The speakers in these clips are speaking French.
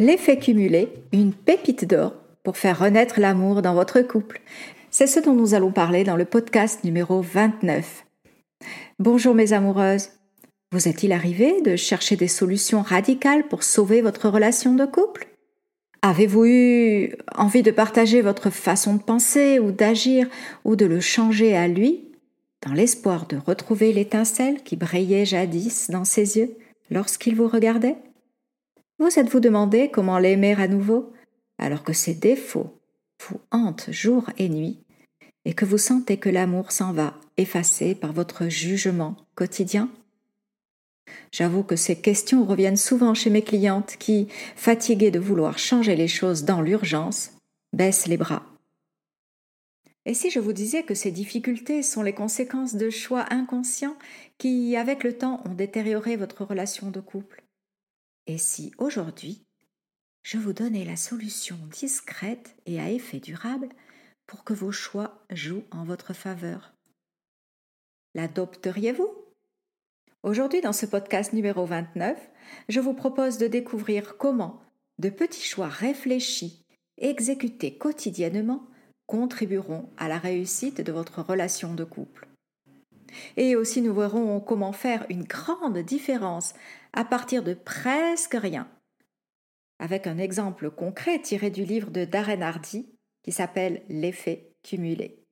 L'effet cumulé, une pépite d'or pour faire renaître l'amour dans votre couple. C'est ce dont nous allons parler dans le podcast numéro 29. Bonjour mes amoureuses. Vous est-il arrivé de chercher des solutions radicales pour sauver votre relation de couple? Avez-vous eu envie de partager votre façon de penser ou d'agir ou de le changer à lui dans l'espoir de retrouver l'étincelle qui brillait jadis dans ses yeux lorsqu'il vous regardait? Vous êtes-vous demandé comment l'aimer à nouveau alors que ses défauts vous hantent jour et nuit et que vous sentez que l'amour s'en va effacé par votre jugement quotidien? J'avoue que ces questions reviennent souvent chez mes clientes qui, fatiguées de vouloir changer les choses dans l'urgence, baissent les bras. Et si je vous disais que ces difficultés sont les conséquences de choix inconscients qui, avec le temps, ont détérioré votre relation de couple? Et si aujourd'hui, je vous donnais la solution discrète et à effet durable pour que vos choix jouent en votre faveur? L'adopteriez-vous? Aujourd'hui, dans ce podcast numéro 29, je vous propose de découvrir comment de petits choix réfléchis, exécutés quotidiennement, contribueront à la réussite de votre relation de couple. Et aussi nous verrons comment faire une grande différence à partir de presque rien. Avec un exemple concret tiré du livre de Darren Hardy qui s'appelle L'effet cumulé.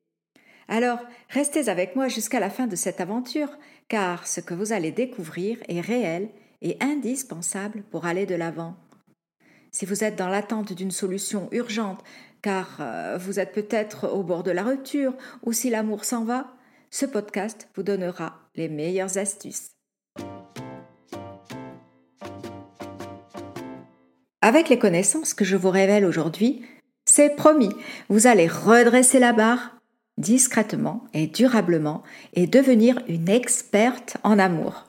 Alors, restez avec moi jusqu'à la fin de cette aventure, car ce que vous allez découvrir est réel et indispensable pour aller de l'avant. Si vous êtes dans l'attente d'une solution urgente, car euh, vous êtes peut-être au bord de la rupture, ou si l'amour s'en va, ce podcast vous donnera les meilleures astuces. Avec les connaissances que je vous révèle aujourd'hui, c'est promis, vous allez redresser la barre discrètement et durablement et devenir une experte en amour.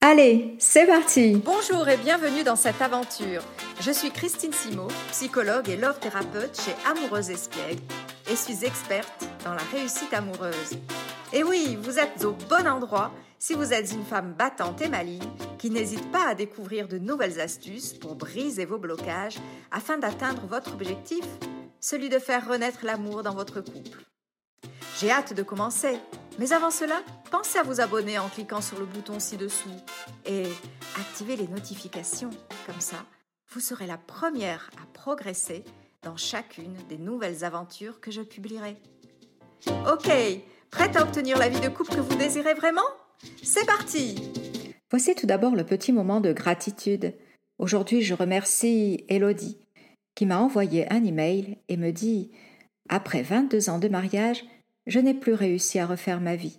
Allez, c'est parti Bonjour et bienvenue dans cette aventure. Je suis Christine Simo, psychologue et love thérapeute chez Amoureuse Espiègle et suis experte dans la réussite amoureuse. Et oui, vous êtes au bon endroit si vous êtes une femme battante et maligne qui n'hésite pas à découvrir de nouvelles astuces pour briser vos blocages afin d'atteindre votre objectif, celui de faire renaître l'amour dans votre couple. J'ai hâte de commencer, mais avant cela, pensez à vous abonner en cliquant sur le bouton ci-dessous et activez les notifications. Comme ça, vous serez la première à progresser dans chacune des nouvelles aventures que je publierai. Ok, prête à obtenir la vie de couple que vous désirez vraiment? C'est parti Voici tout d'abord le petit moment de gratitude. Aujourd'hui, je remercie Elodie qui m'a envoyé un email et me dit Après 22 ans de mariage, je n'ai plus réussi à refaire ma vie.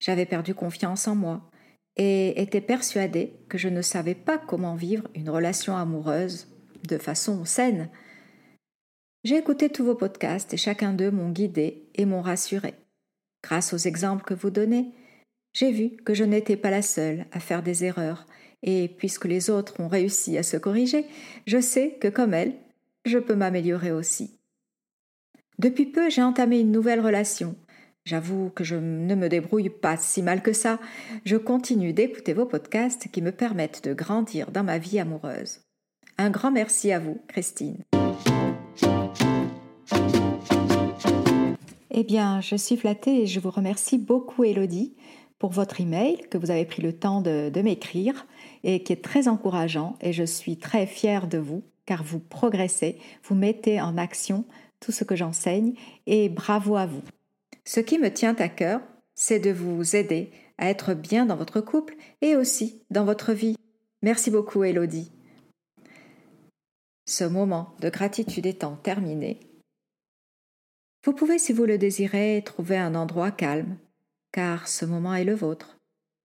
J'avais perdu confiance en moi et étais persuadée que je ne savais pas comment vivre une relation amoureuse de façon saine. J'ai écouté tous vos podcasts et chacun d'eux m'ont guidé et m'ont rassuré. Grâce aux exemples que vous donnez, j'ai vu que je n'étais pas la seule à faire des erreurs, et puisque les autres ont réussi à se corriger, je sais que comme elle, je peux m'améliorer aussi. Depuis peu, j'ai entamé une nouvelle relation. J'avoue que je ne me débrouille pas si mal que ça. Je continue d'écouter vos podcasts qui me permettent de grandir dans ma vie amoureuse. Un grand merci à vous, Christine. Eh bien, je suis flattée et je vous remercie beaucoup, Elodie, pour votre email que vous avez pris le temps de, m'écrire et qui est très encourageant et je suis très fière de vous car vous progressez, vous mettez en action tout ce que j'enseigne et bravo à vous. Ce qui me tient à cœur, c'est de vous aider à être bien dans votre couple et aussi dans votre vie. Merci beaucoup Elodie. Ce moment de gratitude étant terminé, vous pouvez, si vous le désirez, trouver un endroit calme car ce moment est le vôtre,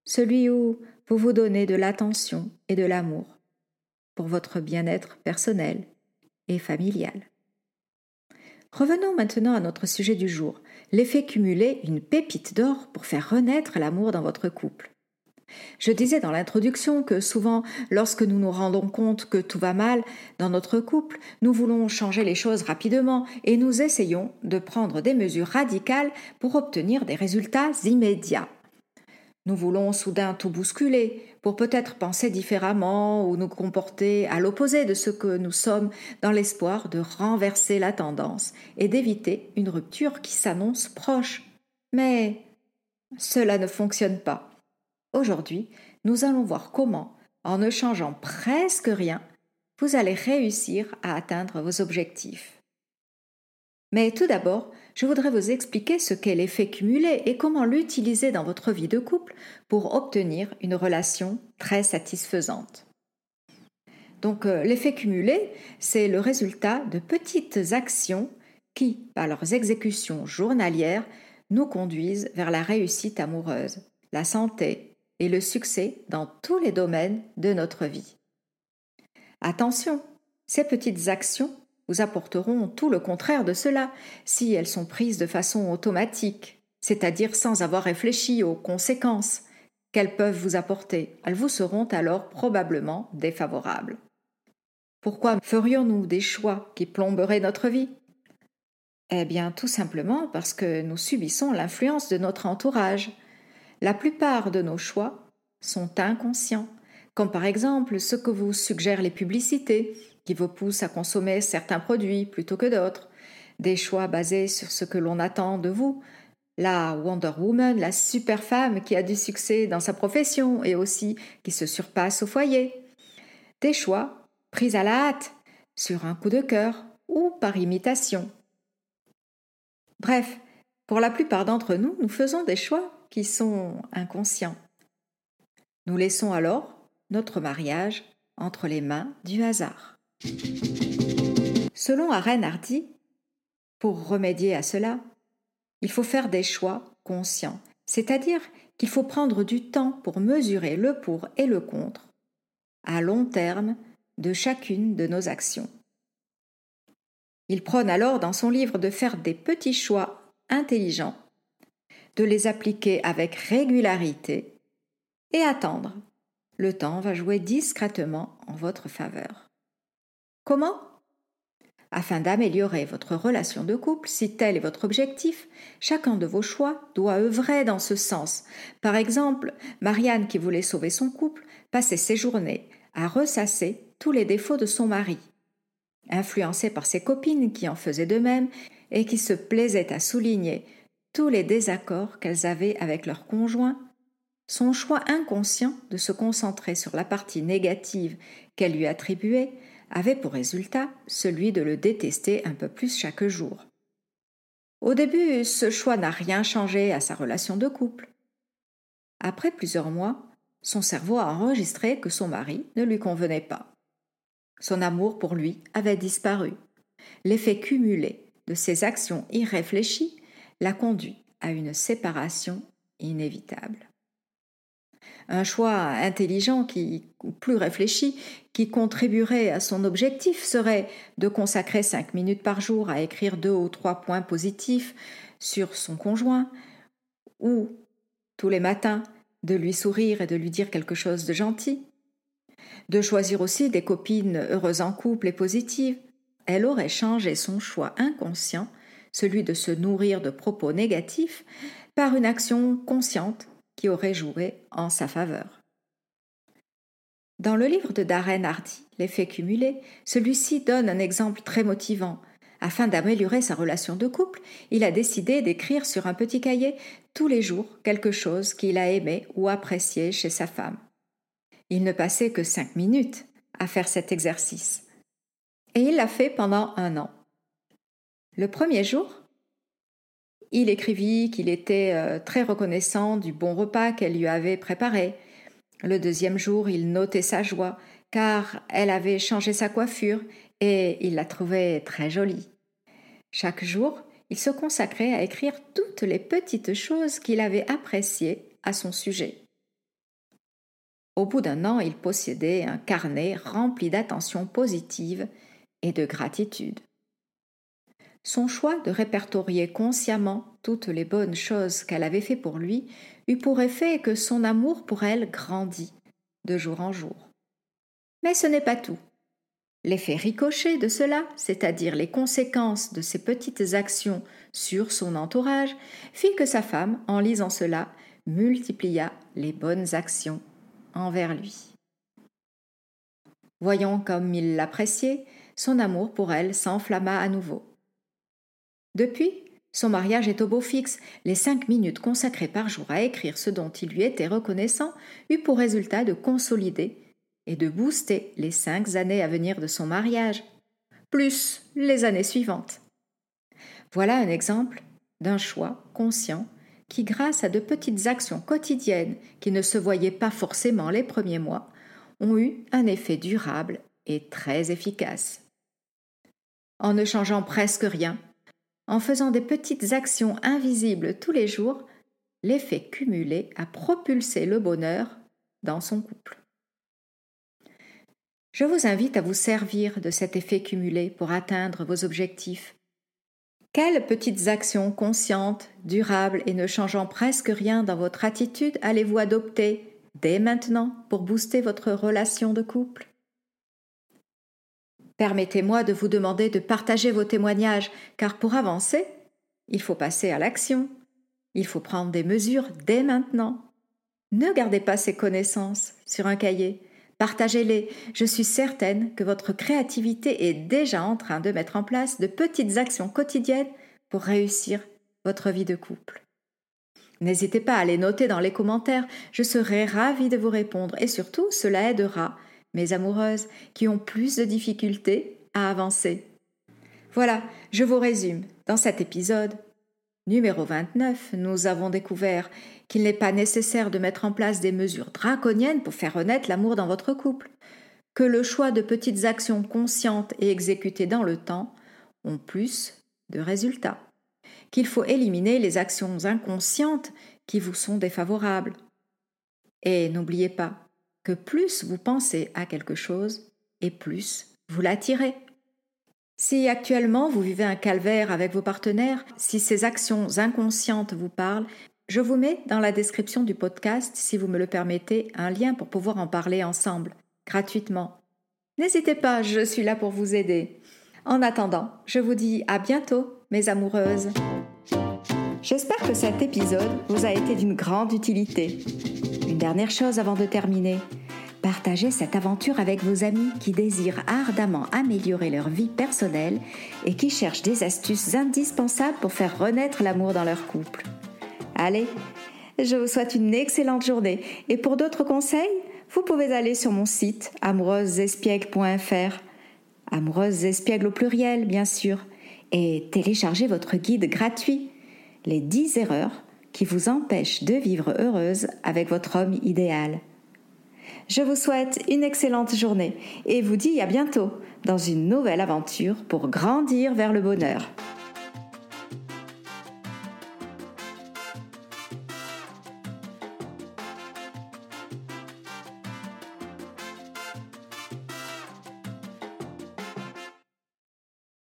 celui où vous vous donnez de l'attention et de l'amour pour votre bien-être personnel et familial. Revenons maintenant à notre sujet du jour, l'effet cumulé, une pépite d'or pour faire renaître l'amour dans votre couple. Je disais dans l'introduction que souvent, lorsque nous nous rendons compte que tout va mal dans notre couple, nous voulons changer les choses rapidement et nous essayons de prendre des mesures radicales pour obtenir des résultats immédiats. Nous voulons soudain tout bousculer pour peut-être penser différemment ou nous comporter à l'opposé de ce que nous sommes dans l'espoir de renverser la tendance et d'éviter une rupture qui s'annonce proche. Mais cela ne fonctionne pas. Aujourd'hui, nous allons voir comment, en ne changeant presque rien, vous allez réussir à atteindre vos objectifs. Mais tout d'abord, je voudrais vous expliquer ce qu'est l'effet cumulé et comment l'utiliser dans votre vie de couple pour obtenir une relation très satisfaisante. Donc euh, l'effet cumulé, c'est le résultat de petites actions qui, par leurs exécutions journalières, nous conduisent vers la réussite amoureuse, la santé et le succès dans tous les domaines de notre vie. Attention, ces petites actions vous apporteront tout le contraire de cela si elles sont prises de façon automatique, c'est-à-dire sans avoir réfléchi aux conséquences qu'elles peuvent vous apporter. Elles vous seront alors probablement défavorables. Pourquoi ferions-nous des choix qui plomberaient notre vie? Eh bien, tout simplement parce que nous subissons l'influence de notre entourage. La plupart de nos choix sont inconscients, comme par exemple ce que vous suggèrent les publicités, qui vous poussent à consommer certains produits plutôt que d'autres, des choix basés sur ce que l'on attend de vous, la Wonder Woman, la super femme qui a du succès dans sa profession et aussi qui se surpasse au foyer, des choix pris à la hâte, sur un coup de cœur ou par imitation. Bref, pour la plupart d'entre nous, nous faisons des choix qui sont inconscients. Nous laissons alors notre mariage entre les mains du hasard. Selon Aren Hardy, pour remédier à cela, il faut faire des choix conscients, c'est-à-dire qu'il faut prendre du temps pour mesurer le pour et le contre, à long terme, de chacune de nos actions. Il prône alors dans son livre de faire des petits choix intelligents, les appliquer avec régularité et attendre. Le temps va jouer discrètement en votre faveur. Comment? Afin d'améliorer votre relation de couple, si tel est votre objectif, chacun de vos choix doit œuvrer dans ce sens. Par exemple, Marianne, qui voulait sauver son couple, passait ses journées à ressasser tous les défauts de son mari. Influencée par ses copines qui en faisaient de même et qui se plaisaient à souligner tous les désaccords qu'elles avaient avec leur conjoint, son choix inconscient de se concentrer sur la partie négative qu'elle lui attribuait avait pour résultat celui de le détester un peu plus chaque jour. Au début, ce choix n'a rien changé à sa relation de couple. Après plusieurs mois, son cerveau a enregistré que son mari ne lui convenait pas. Son amour pour lui avait disparu. L'effet cumulé de ses actions irréfléchies l'a conduit à une séparation inévitable. Un choix intelligent qui, ou plus réfléchi, qui contribuerait à son objectif serait de consacrer cinq minutes par jour à écrire deux ou trois points positifs sur son conjoint, ou tous les matins de lui sourire et de lui dire quelque chose de gentil, de choisir aussi des copines heureuses en couple et positives, elle aurait changé son choix inconscient, celui de se nourrir de propos négatifs, par une action consciente qui aurait joué en sa faveur. Dans le livre de Darren Hardy, L'effet cumulé, celui-ci donne un exemple très motivant. Afin d'améliorer sa relation de couple, il a décidé d'écrire sur un petit cahier tous les jours quelque chose qu'il a aimé ou apprécié chez sa femme. Il ne passait que cinq minutes à faire cet exercice. Et il l'a fait pendant un an. Le premier jour, il écrivit qu'il était euh, très reconnaissant du bon repas qu'elle lui avait préparé. Le deuxième jour, il notait sa joie, car elle avait changé sa coiffure et il la trouvait très jolie. Chaque jour, il se consacrait à écrire toutes les petites choses qu'il avait appréciées à son sujet. Au bout d'un an, il possédait un carnet rempli d'attentions positives et de gratitude. Son choix de répertorier consciemment toutes les bonnes choses qu'elle avait fait pour lui eut pour effet que son amour pour elle grandit de jour en jour. Mais ce n'est pas tout. L'effet ricochet de cela, c'est-à-dire les conséquences de ses petites actions sur son entourage, fit que sa femme, en lisant cela, multiplia les bonnes actions envers lui. Voyant comme il l'appréciait, son amour pour elle s'enflamma à nouveau. Depuis, son mariage est au beau fixe. Les cinq minutes consacrées par jour à écrire ce dont il lui était reconnaissant eut pour résultat de consolider et de booster les cinq années à venir de son mariage, plus les années suivantes. Voilà un exemple d'un choix conscient qui, grâce à de petites actions quotidiennes qui ne se voyaient pas forcément les premiers mois, ont eu un effet durable et très efficace. En ne changeant presque rien, en faisant des petites actions invisibles tous les jours, l'effet cumulé a propulsé le bonheur dans son couple. Je vous invite à vous servir de cet effet cumulé pour atteindre vos objectifs. Quelles petites actions conscientes, durables et ne changeant presque rien dans votre attitude allez-vous adopter dès maintenant pour booster votre relation de couple? Permettez-moi de vous demander de partager vos témoignages, car pour avancer, il faut passer à l'action. Il faut prendre des mesures dès maintenant. Ne gardez pas ces connaissances sur un cahier. Partagez-les. Je suis certaine que votre créativité est déjà en train de mettre en place de petites actions quotidiennes pour réussir votre vie de couple. N'hésitez pas à les noter dans les commentaires, je serai ravie de vous répondre et surtout cela aidera mes amoureuses, qui ont plus de difficultés à avancer. Voilà, je vous résume. Dans cet épisode, numéro 29, nous avons découvert qu'il n'est pas nécessaire de mettre en place des mesures draconiennes pour faire renaître l'amour dans votre couple, que le choix de petites actions conscientes et exécutées dans le temps ont plus de résultats, qu'il faut éliminer les actions inconscientes qui vous sont défavorables. Et n'oubliez pas, plus vous pensez à quelque chose et plus vous l'attirez. Si actuellement vous vivez un calvaire avec vos partenaires, si ces actions inconscientes vous parlent, je vous mets dans la description du podcast, si vous me le permettez, un lien pour pouvoir en parler ensemble, gratuitement. N'hésitez pas, je suis là pour vous aider. En attendant, je vous dis à bientôt, mes amoureuses. J'espère que cet épisode vous a été d'une grande utilité. Dernière chose avant de terminer. Partagez cette aventure avec vos amis qui désirent ardemment améliorer leur vie personnelle et qui cherchent des astuces indispensables pour faire renaître l'amour dans leur couple. Allez, je vous souhaite une excellente journée et pour d'autres conseils, vous pouvez aller sur mon site amoureusesespiègle.fr, amoureuse espiègle au pluriel bien sûr, et télécharger votre guide gratuit, les 10 erreurs qui vous empêchent de vivre heureuse avec votre homme idéal. Je vous souhaite une excellente journée et vous dis à bientôt dans une nouvelle aventure pour grandir vers le bonheur.